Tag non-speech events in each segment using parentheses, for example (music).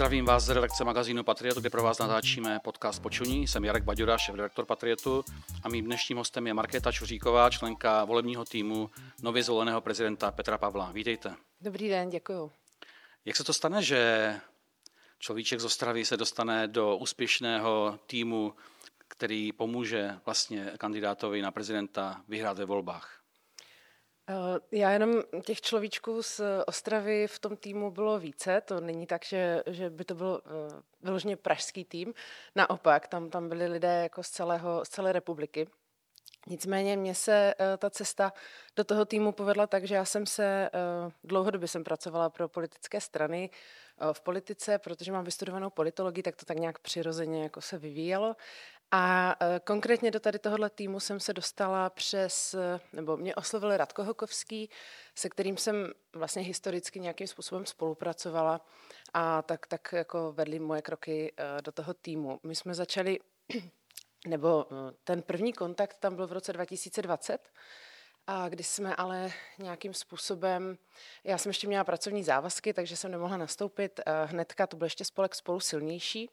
Zdravím vás z redakce magazínu Patriot, kde pro vás natáčíme podcast Počuní. Jsem Jarek Baďura, šéf-redaktor Patriotu a mým dnešním hostem je Markéta Čuříková, členka volebního týmu nově zvoleného prezidenta Petra Pavla. Vítejte. Dobrý den, děkuji. Jak se to stane, že človíček z Ostravy se dostane do úspěšného týmu, který pomůže vlastně kandidátovi na prezidenta vyhrát ve volbách? Eh, já jenom těch človíčků z Ostravy v tom týmu bylo více, to není tak, že, že by to byl eh, vyloženě pražský tým, naopak, tam, tam byli lidé jako z, celého, z celé republiky. Nicméně mě se uh, ta cesta do toho týmu povedla tak, že já jsem se, uh, dlouhodobě jsem pracovala pro politické strany v politice, protože mám vystudovanou politologii, tak to tak nějak přirozeně jako se vyvíjelo. A konkrétně do tady tohohle týmu jsem se dostala přes, nebo mě oslovil Radko Hokovský, se kterým jsem vlastně historicky nějakým způsobem spolupracovala. A tak, tak jako vedli moje kroky do toho týmu. My jsme začali (clears throat) nebo ten první kontakt tam byl v roce 2020, a když jsme ale nějakým způsobem, já jsem ještě měla pracovní závazky, takže jsem nemohla nastoupit hnedka, to byl ještě spolek spolu silnější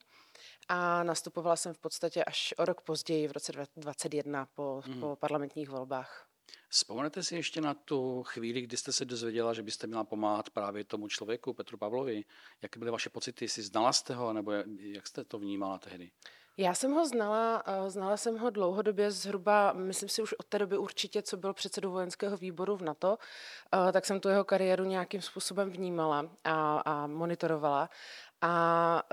a nastupovala jsem v podstatě až o rok později, v roce 2021 po, mm. po parlamentních volbách. Vzpomenete si ještě na tu chvíli, kdy jste se dozvěděla, že byste měla pomáhat právě tomu člověku, Petru Pavlovi? Jaké byly vaše pocity? Jsi znala jste ho, nebo jak jste to vnímala tehdy? Já jsem ho znala, eh, znala jsem ho dlouhodobě, zhruba, myslím si už od té doby určitě, co byl předsedou vojenského výboru v NATO, eh, tak jsem tu jeho kariéru nějakým způsobem vnímala a, a monitorovala. A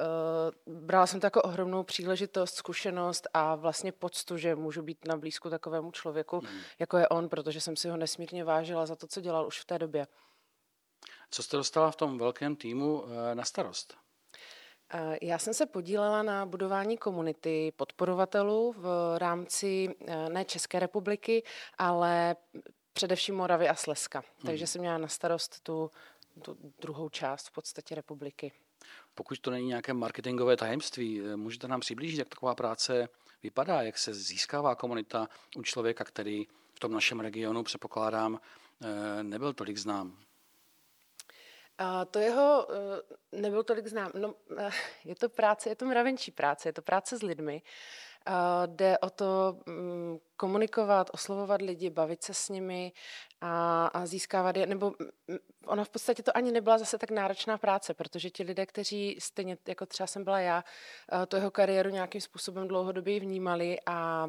uh, brala jsem to jako ohromnou příležitost, zkušenost a vlastně poctu, že můžu být na blízku takovému člověku, mm. jako je on, protože jsem si ho nesmírně vážila za to, co dělal už v té době. Co jste dostala v tom velkém týmu na starost? Já jsem se podílela na budování komunity podporovatelů v rámci eh, ne České republiky, ale především Moravy a Slezska. Hmm. Takže jsem měla na starost tu, tu druhou část v podstatě republiky. Pokud to není nějaké marketingové tajemství, eh, můžete nám přiblížit, jak taková práce vypadá, jak se získává komunita u člověka, který v tom našem regionu, předpokládám, eh, nebyl tolik znám? A to jeho eh, nebyl tolik znám. No, je to práce, je to mravenčí práce, je to práce s lidmi. Jde o to mm, komunikovat, oslovovat lidi, bavit se s nimi a, a získávat je, nebo mm, ona v podstatě to ani nebyla zase tak náročná práce, protože ti lidé, kteří stejně jako třeba jsem byla já, eh, to jeho kariéru nějakým způsobem dlouhodobě vnímali a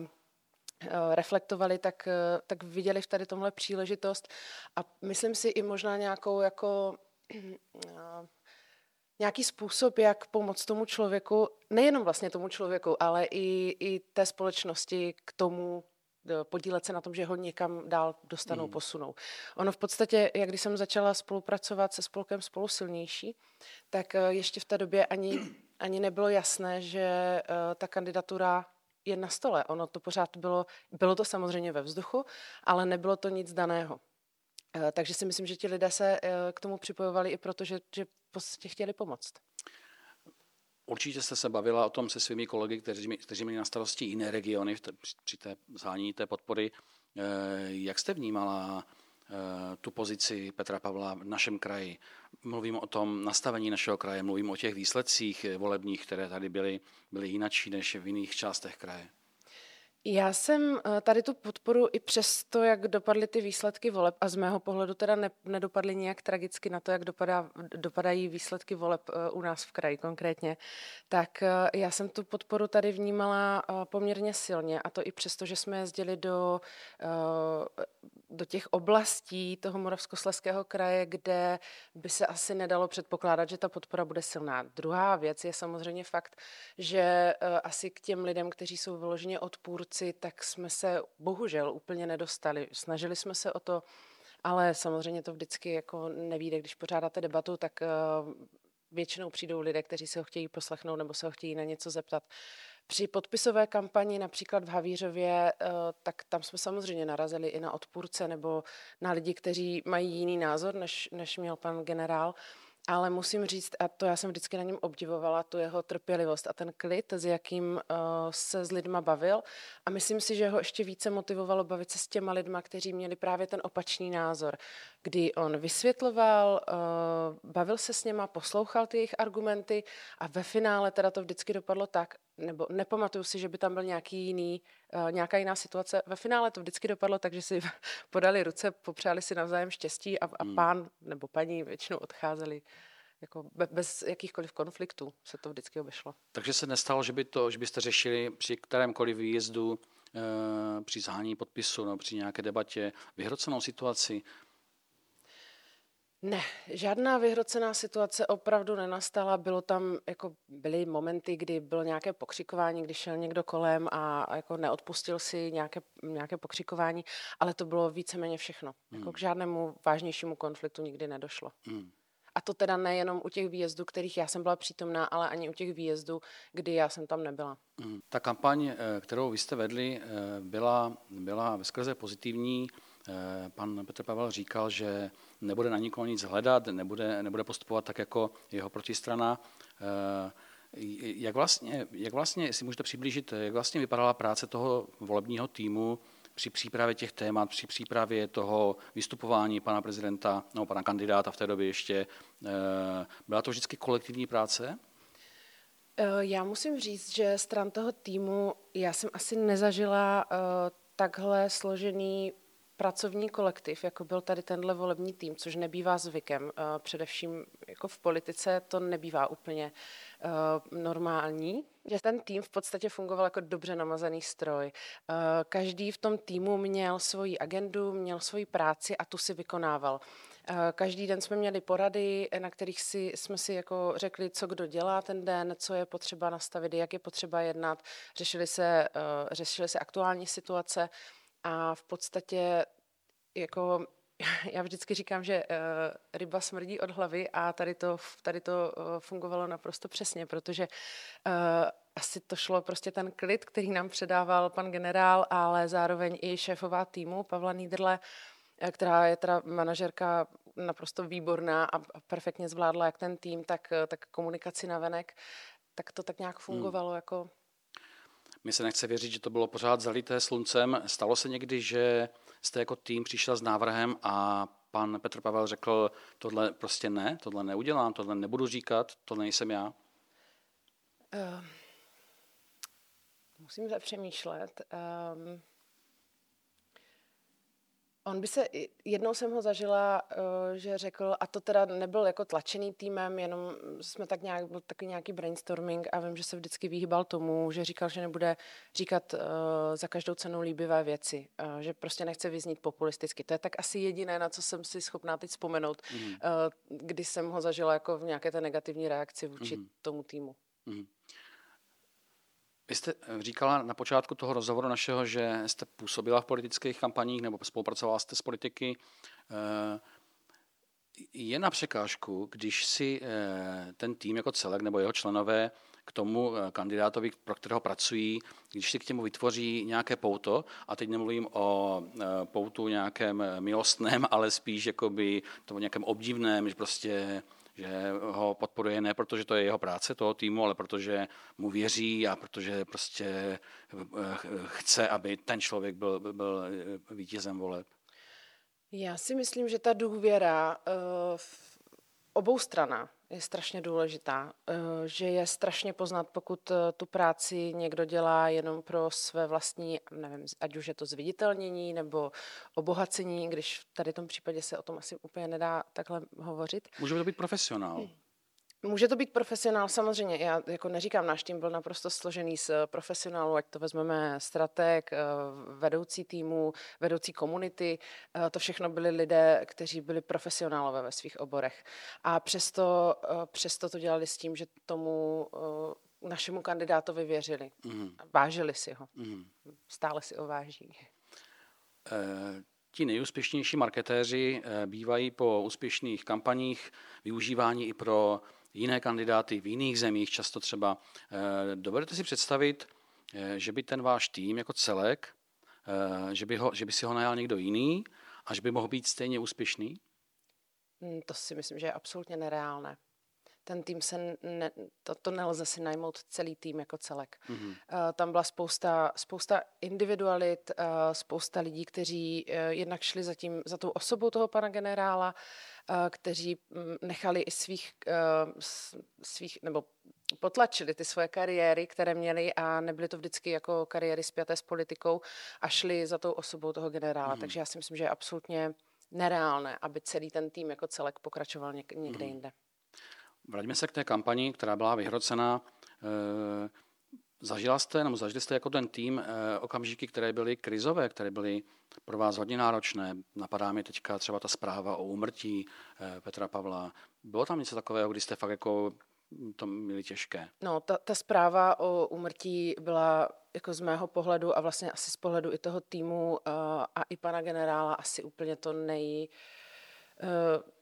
reflektovali, tak, tak viděli v tady tomhle příležitost. A myslím si i možná nějakou jako (clears throat) nějaký způsob, jak pomoct tomu člověku, nejenom vlastně tomu člověku, ale i, i té společnosti k tomu e, podílet se na tom, že ho někam dál dostanou, mm. posunou. Ono v podstatě, jak když jsem začala spolupracovat se spolkem Spolu silnější, tak e, ještě v té době ani, (clears throat) ani nebylo jasné, že e, ta kandidatura je na stole. Ono to pořád bylo, bylo to samozřejmě ve vzduchu, ale nebylo to nic daného. Eh, takže si myslím, že ti lidé se eh, k tomu připojovali i proto, že, že podstatě chtěli pomoct. Určitě jste se bavila o tom se svými kolegy, kteří, kteří měli na starosti jiné regiony té, při té zhání té podpory. Eh, jak jste vnímala tu pozici Petra Pavla v našem kraji? Mluvím o tom nastavení našeho kraje, mluvím o těch výsledcích volebních, které tady byly, byly jinačí než v jiných částech kraje. Já jsem eh, tady tu podporu i přes to, jak dopadly ty výsledky voleb, a z mého pohledu teda ne, nedopadly nějak tragicky na to, jak dopadá, dopadají výsledky voleb eh, u nás v kraji konkrétně, tak eh, já jsem tu podporu tady vnímala poměrně silně a to i přesto, že jsme jezdili do, do těch oblastí toho Moravskosleského kraje, kde by se asi nedalo předpokládat, že ta podpora bude silná. Druhá věc je samozřejmě fakt, že asi k těm lidem, kteří jsou vyloženě odpůrci, tak jsme se bohužel úplně nedostali. Snažili jsme se o to, ale samozřejmě to vždycky jako nevíde, když pořádáte debatu, tak eh, většinou přijdou lidé, kteří se ho chtějí poslechnout nebo se ho chtějí na něco zeptat. Při podpisové kampani například v Havířově, eh, tak tam jsme samozřejmě narazili i na odpůrce nebo na lidi, kteří mají jiný názor, než, než měl pan generál. ale musím říct, a to já jsem vždycky na něm obdivovala, tu jeho trpělivost a ten klid, s jakým uh, se s lidma bavil. A myslím si, že ho ještě více motivovalo bavit se s těma lidma, kteří měli právě ten opačný názor, kdy on vysvětloval, uh, bavil se s něma, poslouchal ty jejich argumenty a ve finále teda to vždycky dopadlo tak, nebo nepamatuju si, že by tam byl nějaký jiný, uh, nějaká jiná situace. Ve finále to vždycky dopadlo tak, že si (laughs) podali ruce, popřáli si navzájem štěstí a, a hmm. pán nebo paní většinou odcházeli jako bez jakýchkoliv konfliktů se to vždycky obešlo. Takže se nestalo, že, by to, že byste řešili při kterémkoliv výjezdu e, při zhání podpisu nebo při nějaké debatě vyhrocenou situaci, ne, žádná vyhrocená situace opravdu nenastala. Bylo tam, jako byly momenty, kdy bylo nějaké pokřikování, když šel někdo kolem a, a jako neodpustil si nějaké, nějaké pokřikování, ale to bylo víceméně všechno. Hmm. Jako k žádnému vážnějšímu konfliktu nikdy nedošlo. Hmm. A to teda nejenom u těch výjezdů, kterých já jsem byla přítomná, ale ani u těch výjezdů, kdy já jsem tam nebyla. Hmm. Ta kampaň, eh, kterou vy jste vedli, eh, byla, byla veskrze pozitivní. Eh, pan Petr Pavel říkal, že nebude na nikoho nic hledat, nebude, nebude postupovat tak jako jeho protistrana. Eh, jak vlastně, jak vlastně, jestli můžete přiblížit, jak vlastně vypadala práce toho volebního týmu při přípravě těch témat, při přípravě toho vystupování pana prezidenta, nebo pana kandidáta v té době ještě, eh, byla to vždycky kolektivní práce? Já musím říct, že stran toho týmu já jsem asi nezažila takhle složený pracovní kolektiv, jako byl tady tenhle volební tým, což nebývá zvykem. Eh, především jako v politice to nebývá úplně eh, normální, že ten tým v podstatě fungoval jako dobře namazaný stroj. Eh, každý v tom týmu měl svoji agendu, měl svoji práci a tu si vykonával. Každý den jsme měli porady, na kterých si, jsme si jako řekli, co kdo dělá ten den, co je potřeba nastavit, jak je potřeba jednat. Řešili se, řešili se aktuální situace a v podstatě jako (laughs) já vždycky říkám, že uh, ryba smrdí od hlavy a tady to, tady to uh, fungovalo naprosto přesně, protože uh, asi to šlo prostě ten klid, který nám předával pan generál, ale zároveň i šéfová týmu Pavla Nídrle, která je teda manažerka naprosto výborná a, a perfektně zvládla jak ten tým, tak, tak komunikaci na venek, tak to tak nějak hmm. fungovalo hmm. jako mi se nechce věřit, že to bylo pořád zalité sluncem. Stalo se někdy, že jste jako tým přišel s návrhem a pan Petr Pavel řekl, tohle prostě ne, tohle neudělám, tohle nebudu říkat, to nejsem já? Uh, musím zapřemýšlet. Um, On by se, jednou jsem ho zažila, eh, že řekl, a to teda nebyl jako tlačený týmem, jenom jsme tak nějak, byl takový nějaký brainstorming a vím, že se vždycky vyhýbal tomu, že říkal, že nebude říkat uh, za každou cenu líbivé věci, uh, že prostě nechce vyznít populisticky. To je tak asi jediné, na co jsem si schopná teď vzpomenout, mm. kdy jsem ho zažila jako v nějaké té negativní reakci vůči mm. tomu týmu. Mm. Vy jste eh, říkala na počátku toho rozhovoru našeho, že jste působila v politických kampaních nebo spolupracovala jste s politiky. Eh, je na překážku, když si eh, ten tým jako celek nebo jeho členové k tomu kandidátovi, pro kterého pracují, když si k němu vytvoří nějaké pouto, a teď nemluvím o poutu nějakém milostném, (laughs) ale spíš jakoby to nějakém obdivném, že prostě že ho podporuje ne protože to je jeho práce toho týmu, ale protože mu věří a protože prostě eh, chce, aby ten člověk byl, byl vítězem voleb. Já si myslím, že ta důvěra uh, obou strana je strašně důležitá, eh, že je strašně poznat, pokud eh, tu práci někdo dělá jenom pro své vlastní, nevím, ať už je to zviditelnění nebo obohacení, když v tady tom případě se o tom asi úplně nedá takhle hovořit. Může to být profesionál. Hmm. Může to být profesionál, samozřejmě. Já jako neříkám, náš tým byl naprosto složený z eh, profesionálů, ať to vezmeme strateg, eh, vedoucí týmu, vedoucí komunity. Eh, to všechno byli lidé, kteří byli profesionálové ve svých oborech. A přesto, přesto to dělali s tím, že tomu našemu kandidátovi věřili. Mm. Vážili si ho. Mm. Stále si ho váží. Ti nejúspěšnější marketéři bývají po úspěšných kampaních využívání i pro jiné kandidáty v jiných zemích, často třeba. Eh, dovedete si představit, eh, že by ten váš tým jako celek, eh, že by, ho, že by si ho najal někdo jiný a že by mohl být stejně úspěšný? Hmm, to si myslím, že je absolutně nereálné. ten tým se, ne, to, to nelze si najmout celý tým jako celek. Mm-hmm. Uh, tam byla spousta, spousta individualit, uh, spousta lidí, kteří uh, jednak šli za, tím, za tou osobou toho pana generála, uh, kteří um, nechali i svých, uh, svých, nebo potlačili ty svoje kariéry, které měli a nebyly to vždycky jako kariéry spjaté s politikou a šli za tou osobou toho generála. Mm. Takže já si myslím, že je absolutně nereálné, aby celý ten tým jako celek pokračoval něk- někde mm. jinde. Vraťme se k té kampani, která byla vyhrocená. E, zažila jste, nebo zažili jste jako ten tým e, okamžiky, které byly krizové, které byly pro vás hodně náročné. Napadá mi teďka třeba ta zpráva o úmrtí e, Petra Pavla. Bylo tam něco takového, kdy jste fakt jako to měli těžké? No, ta, ta zpráva o úmrtí byla jako z mého pohledu a vlastně asi z pohledu i toho týmu uh, a i pana generála asi úplně to nej... Uh,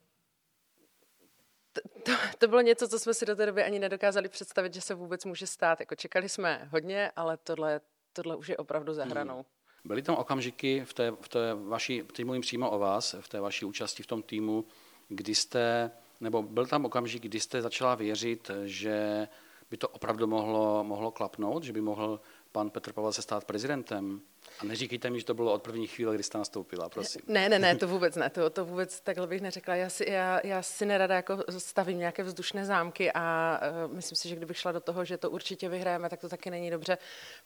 to, to bylo něco, co jsme si do té doby ani nedokázali představit, že se vůbec může stát. Jako čekali jsme hodně, ale tohle, tohle už je opravdu za hmm. hranou. Hmm. Byly tam okamžiky v té, v té vaší, teď mluvím přímo o vás, v té vaší účasti v tom týmu, kdy jste, nebo byl tam okamžik, kdy jste začala věřit, že by to opravdu mohlo, mohlo klapnout, že by mohl pan Petr Pavel se stát prezidentem? A neříkejte mi, že to bylo od první chvíle, kdy jste nastoupila, prosím. Ne, ne, ne, to vůbec ne, to, to vůbec takhle bych neřekla. Já si, já, já si nerada jako stavím nějaké vzdušné zámky a uh, myslím si, že kdybych šla do toho, že to určitě vyhrajeme, tak to taky není dobře,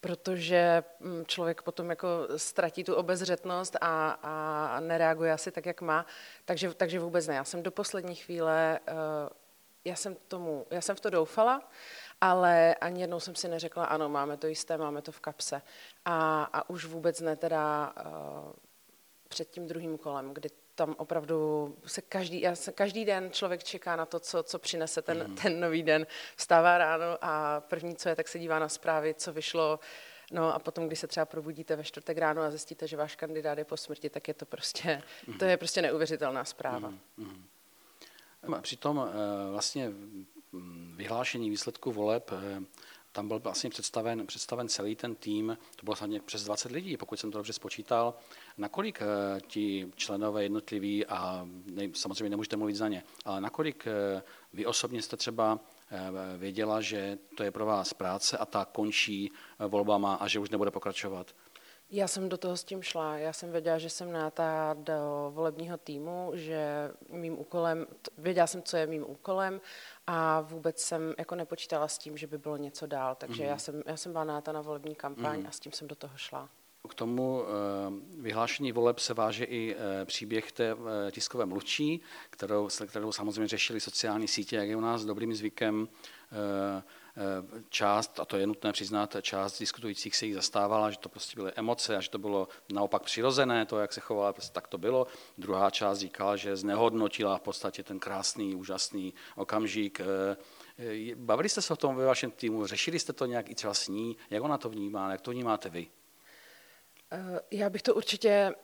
protože mm, člověk potom jako ztratí tu obezřetnost a, a nereaguje asi tak, jak má. Takže, takže vůbec ne. Já jsem do poslední chvíle, uh, já jsem tomu, já jsem v to doufala, ale ani jednou jsem si neřekla, ano, máme to jisté, máme to v kapse. A, a už vůbec ne teda uh, před tím druhým kolem, kdy tam opravdu se každý, já se, každý den člověk čeká na to, co, co přinese ten, mm. ten nový den. Vstává ráno a první, co je, tak se dívá na zprávy, co vyšlo, No a potom, když se třeba probudíte ve čtvrtek ráno a zjistíte, že váš kandidát je po smrti, tak je to prostě, mm. to je prostě neuvěřitelná zpráva. Mm. Mm. Přitom eh, vlastně vyhlášení výsledku voleb, eh, tam byl vlastně představen, představen celý ten tým, to bylo samozřejmě přes 20 lidí, pokud jsem to dobře spočítal. Nakolik eh, ti členové jednotliví, a ne, samozřejmě nemůžete mluvit za ně, ale nakolik eh, vy osobně jste třeba věděla, že to je pro vás práce a ta končí volbama a že už nebude pokračovat? Já jsem do toho s tím šla. Já jsem věděla, že jsem náta do volebního týmu, že mým úkolem, věděla jsem, co je mým úkolem a vůbec jsem jako nepočítala s tím, že by bylo něco dál. Takže mm-hmm. já, jsem, já jsem byla náta na volební kampaň mm-hmm. a s tím jsem do toho šla. K tomu eh, vyhlášení voleb se váže i eh, příběh té eh, tiskové mluvčí, kterou, kterou samozřejmě řešili sociální sítě, jak je u nás dobrým zvykem část, a to je nutné přiznat, část diskutujících se jich zastávala, že to prostě byly emoce a že to bylo naopak přirozené, to, jak se chovala, prostě tak to bylo. Druhá část říkala, že znehodnotila v podstatě ten krásný, úžasný okamžik. Bavili jste se o tom ve vašem týmu, řešili jste to nějak i třeba s ní, jak ona to vnímá, jak to vnímáte vy? Eh, já bych to určitě,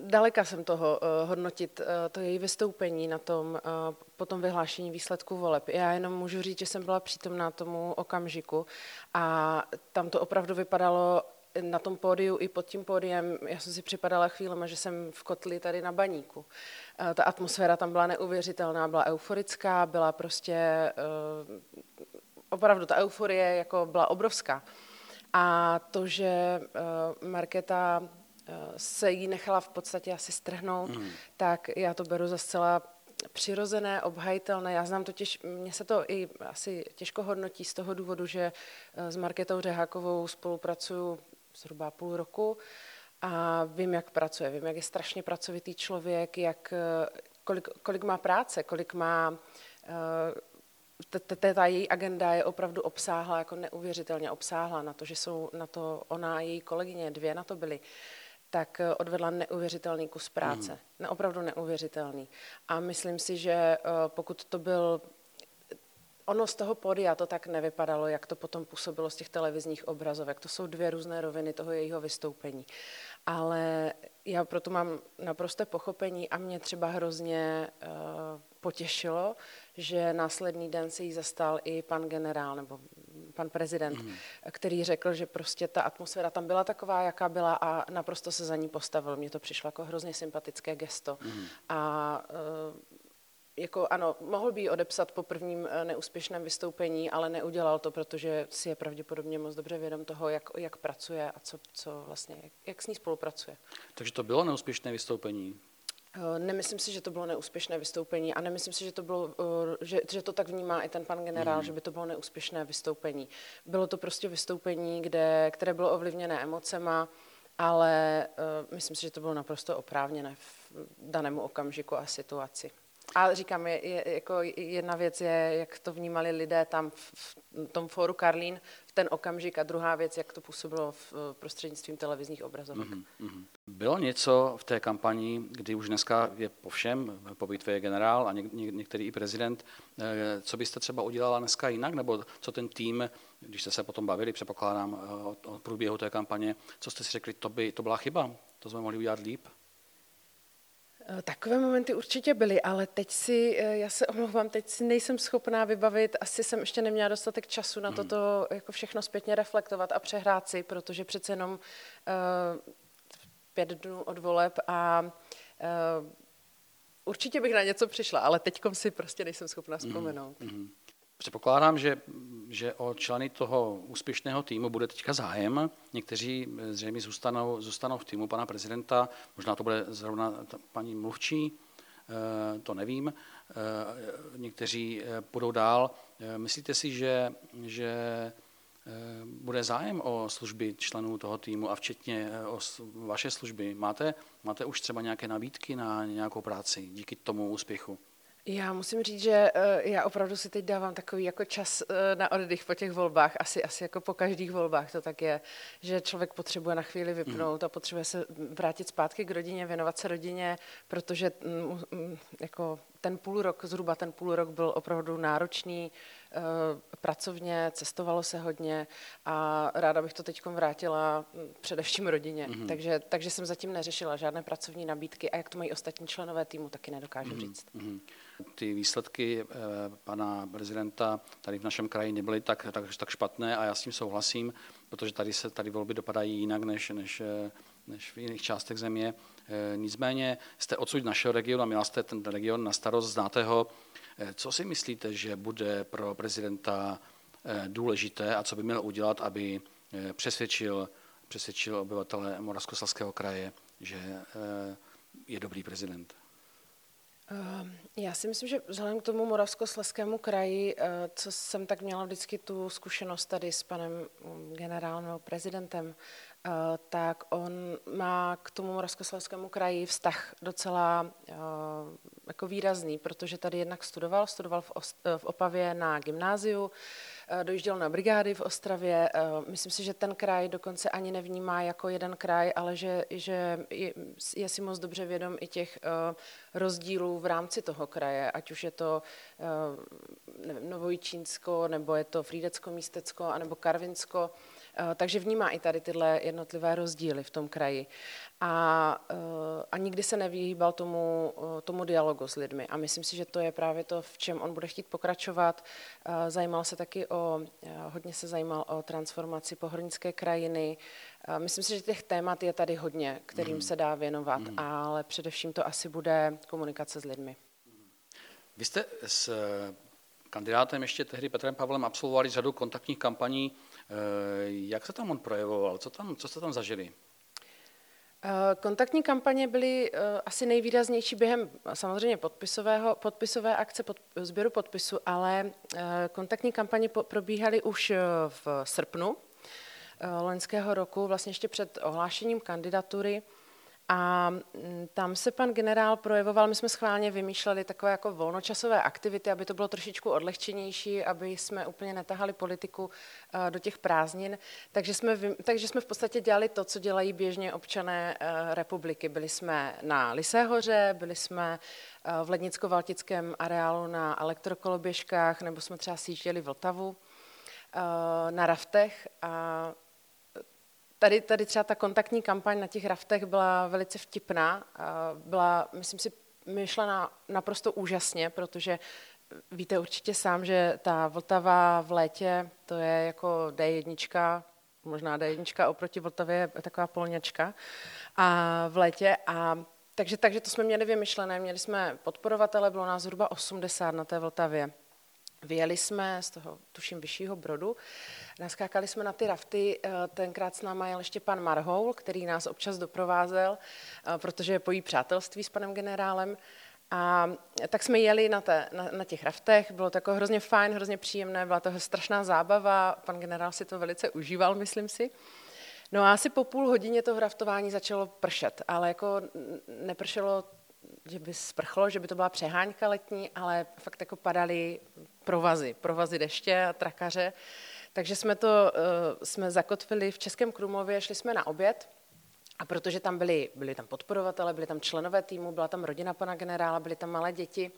daleka jsem toho uh, hodnotit, uh, to její vystoupení na tom, uh, po tom vyhlášení výsledku voleb. Já jenom můžu říct, že jsem byla přítomná tomu okamžiku a tam to opravdu vypadalo na tom pódiu i pod tím pódiem, já jsem si připadala chvílema, že jsem v kotli tady na baníku. Ta atmosféra tam byla neuvěřitelná, byla euforická, byla prostě, opravdu ta euforie jako byla obrovská. A to, že Markéta uh, se jí nechala v podstatě asi strhnout, mm. tak já to beru za zcela přirozené, obhajitelné. Já znám totiž, mně se to i asi těžko hodnotí z toho důvodu, že uh, s Marketou Řehákovou spolupracuju zhruba půl roku a vím, jak pracuje. Vím, jak je strašně pracovitý člověk, jak, kolik, kolik má práce, kolik má ta její agenda je opravdu obsáhla, jako neuvěřitelně obsáhla na to, že jsou na to ona a její kolegyně, dvě na to byly, tak eh, odvedla neuvěřitelný kus práce. Mm. Ne, opravdu neuvěřitelný. A myslím si, že eh, pokud to byl Ono z toho pódia to tak nevypadalo, jak to potom působilo z těch televizních obrazovek. To jsou dvě různé roviny toho jejího vystoupení. Ale já proto mám naprosté pochopení a mě třeba hrozně uh, potěšilo, že následný den se jí zastal i pan generál nebo pan prezident, mm. který řekl, že prostě ta atmosféra tam byla taková, jaká byla a naprosto se za ní postavil. Mně to přišlo jako hrozně sympatické gesto. Mm. A uh, jako ano, mohl by ji odepsat po prvním eh, neúspěšném vystoupení, ale neudělal to, protože si je pravděpodobně moc dobře vědom toho, jak, jak pracuje a co, co vlastně, jak, jak s ní spolupracuje. Takže to bylo neúspěšné vystoupení? Eh, nemyslím si, že to bylo neúspěšné vystoupení a nemyslím si, že to, bylo, eh, že, že to tak vnímá i ten pan generál, mm. že by to bylo neúspěšné vystoupení. Bylo to prostě vystoupení, kde, které bylo ovlivněné emocema, ale uh, myslím si, že to bylo naprosto oprávněné v danému okamžiku a situaci. A říkám, je, je, jako jedna věc je, jak to vnímali lidé tam v, v tom fóru Karlín v ten okamžik a druhá věc, jak to působilo v prostřednictvím televizních obrazovek. Mm-hmm. Bylo něco v té kampani, kdy už dneska je po všem, po bitvě je generál a něk, ně, některý i prezident, eh, co byste třeba udělala dneska jinak, nebo co ten tým, když jste se potom bavili, předpokládám, eh, o, o průběhu té kampaně, co jste si řekli, to, by, to byla chyba, to jsme mohli udělat líp? Eh, takové momenty určitě byly, ale teď si, eh, já se omlouvám, teď si nejsem schopná vybavit, asi jsem ještě neměla dostatek času na hmm. toto jako všechno zpětně reflektovat a přehrát si, protože přece jenom uh, pět dnů od voleb a uh, určitě bych na něco přišla, ale teď si prostě nejsem schopná vzpomenout. Mm-hmm. Předpokládám, že, že o členy toho úspěšného týmu bude teďka zájem. Někteří zřejmě zůstanou, zůstanou v týmu pana prezidenta, možná to bude zrovna paní mluvčí, eh, to nevím. Eh, někteří eh, půjdou dál. Myslíte si, že, že bude zájem o služby členů toho týmu a včetně o vaše služby? Máte, máte už třeba nějaké nabídky na nějakou práci díky tomu úspěchu? Já musím říct, že uh, já opravdu si teď dávám takový jako čas uh, na oddych po těch volbách, asi, asi jako po každých volbách to tak je, že člověk potřebuje na chvíli vypnout mm. a potřebuje se vrátit zpátky k rodině, věnovat se rodině, protože mm, mm, jako ten půl rok, zhruba ten půl rok byl opravdu náročný, uh, pracovně, cestovalo se hodně a ráda bych to teď vrátila mm, především rodině. Mm-hmm. Takže, takže jsem zatím neřešila žádné pracovní nabídky a jak to mají ostatní členové týmu, taky nedokážu mm-hmm. říct. Mm-hmm. Ty výsledky eh, pana prezidenta tady v našem kraji nebyly tak, tak, tak špatné a já s tím souhlasím, protože tady se tady volby dopadají jinak než, než, eh, než v jiných částech země. Eh, nicméně jste odsud našeho regionu a měla jste ten region na starost, znáte ho. Co si myslíte, že bude pro prezidenta důležité a co by měl udělat, aby přesvědčil, přesvědčil obyvatele Moravskoslezského kraje, že je dobrý prezident? Ehm, já si myslím, že vzhledem k tomu Moravskoslezskému kraji, eh, co jsem tak měla vždycky tu zkušenost tady s panem mm, generálem prezidentem, eh, tak on má k tomu Moravskoslezskému kraji vztah docela eh, jako výrazný, protože tady jednak studoval, studoval v, Opavě na gymnáziu, dojížděl na brigády v Ostravě. Eh, myslím si, že ten kraj dokonce ani nevnímá jako jeden kraj, ale že, že je, si moc dobře vědom i těch eh, rozdílů v rámci toho kraje, ať už je to nevím, Novojičínsko, nebo je to Frídecko-Místecko, anebo Karvinsko. Eh, takže vnímá i tady tyhle jednotlivé rozdíly v tom kraji. A, eh, a nikdy se nevyhýbal tomu, eh, tomu dialogu s lidmi. A myslím si, že to je právě to, v čem on bude chtít pokračovat. Zajímal se taky o, hodně se zajímal o transformaci pohornické krajiny. Myslím si, že těch témat je tady hodně, kterým mm. se dá věnovat, mm. ale především to asi bude komunikace s lidmi. Vy jste s kandidátem ještě tehdy Petrem Pavlem absolvovali řadu kontaktních kampaní jak se tam on projevoval? Co, tam, co jste tam zažili? Eh, kontaktní kampaně byly eh, asi nejvýraznější během samozřejmě podpisového, podpisové akce pod, sběru podpisu, ale kontaktní kampaně probíhaly už v srpnu loňského roku, vlastně ještě před ohlášením kandidatury. A mm, tam se pan generál projevoval, my jsme schválně vymýšleli takové jako volnočasové aktivity, aby to bylo trošičku odlehčenější, aby jsme úplně netahali politiku eh, do těch prázdnin. Takže jsme, takže jsme v podstatě dělali to, co dělají běžně občané eh, republiky. Byli jsme na Liséhoře, byli jsme eh, v Lednicko-Valtickém areálu na elektrokoloběžkách, nebo jsme třeba sjížděli Vltavu na raftech a tady, tady třeba ta kontaktní kampaň na těch raftech byla velice vtipná. Byla, myslím si, myšlená naprosto úžasně, protože víte určitě sám, že ta Vltava v létě, to je jako D1, možná D1 oproti Vltavě je taková polňačka a v létě a takže, takže to jsme měli vymyšlené. Měli jsme podporovatele, bylo nás zhruba 80 na té Vltavě. Vyjeli jsme z toho, tuším, vyššího brodu, naskákali jsme na ty rafty, eh, tenkrát s náma jel ještě pan Marhoul, který nás občas doprovázel, eh, protože je pojí přátelství s panem generálem. A tak jsme jeli na, té, na, na těch raftech, bylo to jako hrozně fajn, hrozně příjemné, byla to strašná zábava, pan generál si to velice užíval, myslím si. No a asi po půl hodině toho raftování začalo pršet, ale jako nepršelo, že by sprchlo, že by to byla přeháňka letní, ale fakt jako padaly provazy, provazy deště a trakaře. Takže jsme to uh, jsme zakotvili v Českém Krumlově, šli jsme na oběd, a protože tam byli, byli tam podporovatele, byli tam členové týmu, byla tam rodina pana generála, byly tam malé děti,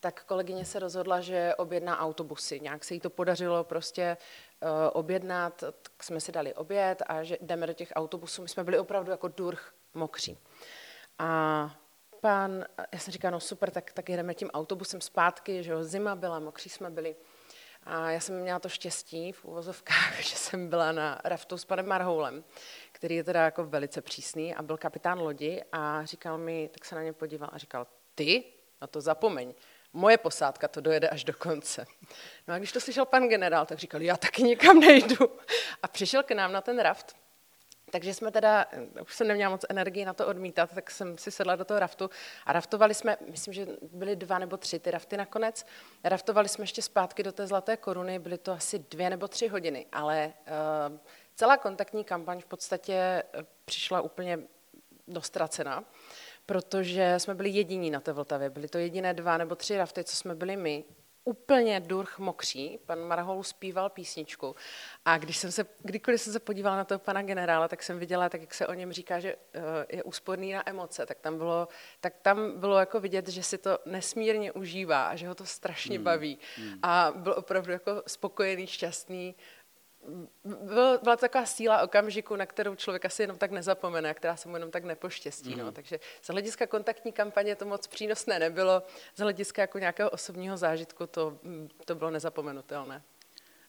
tak kolegyně se rozhodla, že objedná autobusy. Nějak se jí to podařilo prostě uh, objednat, tak jsme si dali oběd a že jdeme do těch autobusů. My jsme byli opravdu jako durch mokří. A pan, já jsem říkala, no super, tak, tak jdeme tím autobusem zpátky, že jo, zima byla, mokří jsme byli. A já jsem měla to štěstí v uvozovkách, (laughs) že jsem byla na raftu s panem Marhoulem, který je teda jako velice přísný a byl kapitán lodi a říkal mi, tak se na ně podíval a říkal, ty, na to zapomeň, moje posádka to dojede až do konce. No a když to slyšel pan generál, tak říkal, já taky nikam nejdu. (laughs) A přišel k nám na ten raft takže jsme teda, už jsem neměla moc energii na to odmítat, tak jsem si sedla do toho raftu a raftovali jsme, myslím, že byly dva nebo tři ty rafty nakonec. Raftovali jsme ještě zpátky do té Zlaté koruny, byly to asi dvě nebo tři hodiny, ale uh, celá kontaktní kampaň v podstatě eh, přišla úplně dostracená, protože jsme byli jediní na té Vltavě. Byly to jediné dva nebo tři rafty, co jsme byli my úplně durch mokří, pan Marhol zpíval písničku. A když jsem se, kdykoliv jsem se podívala na toho pana generála, tak jsem viděla, tak jak se o něm říká, že eh, je úsporný na emoce, tak tam bylo, tak tam bylo jako vidět, že si to nesmírně užívá a že ho to strašně hmm. baví. Hmm. a byl opravdu jako spokojený, šťastný, byla, taková síla okamžiku, na kterou člověk asi jenom tak nezapomene, která se mu jenom tak nepoštěstí. Mm. No. Mhm. Takže z hlediska kontaktní kampaně to moc přínosné nebylo, z hlediska jako nějakého osobního zážitku to, to bylo nezapomenutelné.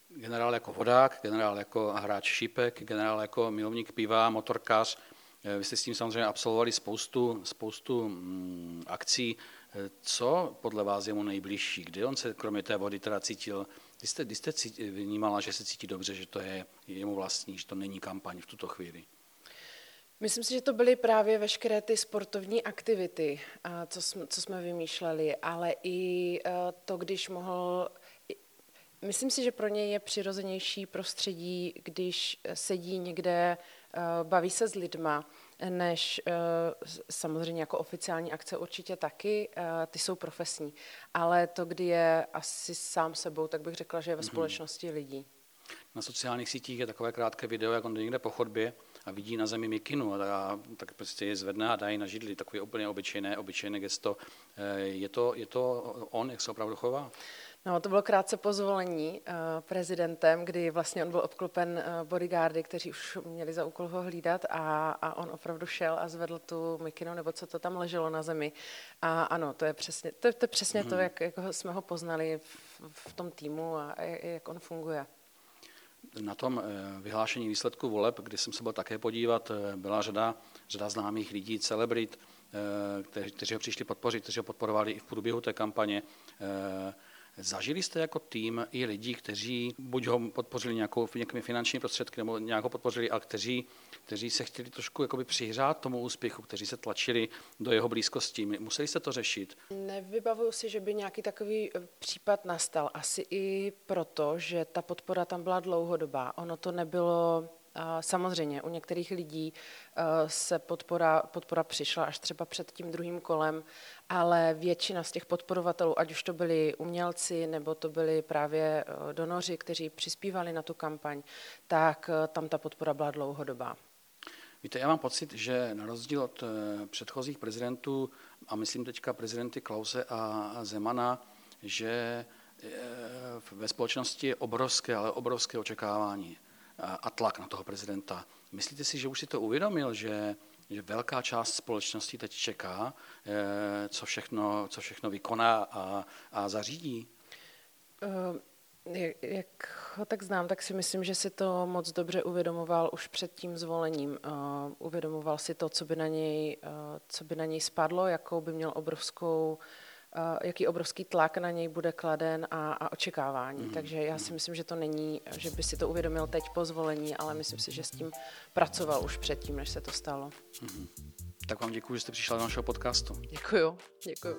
Generál jako vodák, generál jako hráč šípek, generál jako milovník piva, motorkář. Eh, vy jste s tím samozřejmě absolvovali spoustu, spoustu mm, akcí. Eh, co podle vás je mu nejbližší? Kdy on se kromě té vody teda cítil Kdy jste, kdy jste vnímala, že se cítí dobře, že to je jemu vlastní, že to není kampaň v tuto chvíli? Myslím si, že to byly právě veškeré ty sportovní aktivity, co jsme, co jsme vymýšleli, ale i to, když mohl Myslím si, že pro něj je přirozenější prostředí, když sedí někde, baví se s lidma, než eh, samozřejmě jako oficiální akce určitě taky, eh, ty jsou profesní. Ale to, kdy je asi sám sebou, tak bych řekla, že je ve mhm. společnosti lidí. Na sociálních sítích je takové krátké video, jak on jde někde po chodbě a vidí na zemi mikinu a tak prostě je zvedne a dají na židli. Takové úplně obyčejné, obyčejné gesto. Eh, je to, je to on, jak se opravdu chová? No, to bylo krátce po zvolení uh, prezidentem, kdy vlastně on byl obklopen uh, bodyguardy, kteří už měli za úkol ho hlídat a, a on opravdu šel a zvedl tu mikinu, nebo co to tam leželo na zemi. A ano, to je přesně to, to, je přesně hmm. to mhm. jak, jak jsme ho poznali v, v tom týmu a jak on funguje. Na tom eh, vyhlášení výsledku voleb, kdy jsem se byl také podívat, byla řada, řada známých lidí, celebrit, kteří, kteří ho přišli podpořit, kteří ho podporovali i v průběhu té kampaně. Zažili jste jako tým i lidi, kteří buď ho podpořili nějakou, nějakými finanční prostředky nebo nějak ho podpořili, ale kteří, kteří se chtěli trošku jakoby přihrát tomu úspěchu, kteří se tlačili do jeho blízkosti. Museli jste to řešit? Nevybavuju si, že by nějaký takový eh, případ nastal. Asi i proto, že ta podpora tam byla dlouhodobá. Ono to nebylo Samozřejmě, u některých lidí eh, se podpora, podpora přišla až třeba před tím druhým kolem, ale většina z těch podporovatelů, ať už to byli umělci nebo to byli právě eh, donoři, kteří přispívali na tu kampaň, tak eh, tam ta podpora byla dlouhodobá. Víte, já mám pocit, že na rozdíl od předchozích prezidentů, a myslím teďka prezidenty Klause a Zemana, že ve společnosti je obrovské, ale obrovské očekávání a tlak na toho prezidenta. Myslíte si, že už si to uvědomil, že, že velká část společnosti teď čeká, eh, co všechno, co všechno vykoná a, a zařídí? Uh Jak ho tak znám, tak si myslím, že si to moc dobře uvědomoval už před tím zvolením. Uh, uvědomoval si to, co by na něj, co by na něj spadlo, jakou by měl obrovskou jaký obrovský tlak na něj bude kladen a, a očekávání. Mm. Takže já si myslím, že to není, že by si to uvědomil teď po zvolení, ale myslím si, že s tím pracoval už předtím, než se to stalo. Mm. Tak vám děkuji, že jste přišla do našeho podcastu. Děkuju, děkuju.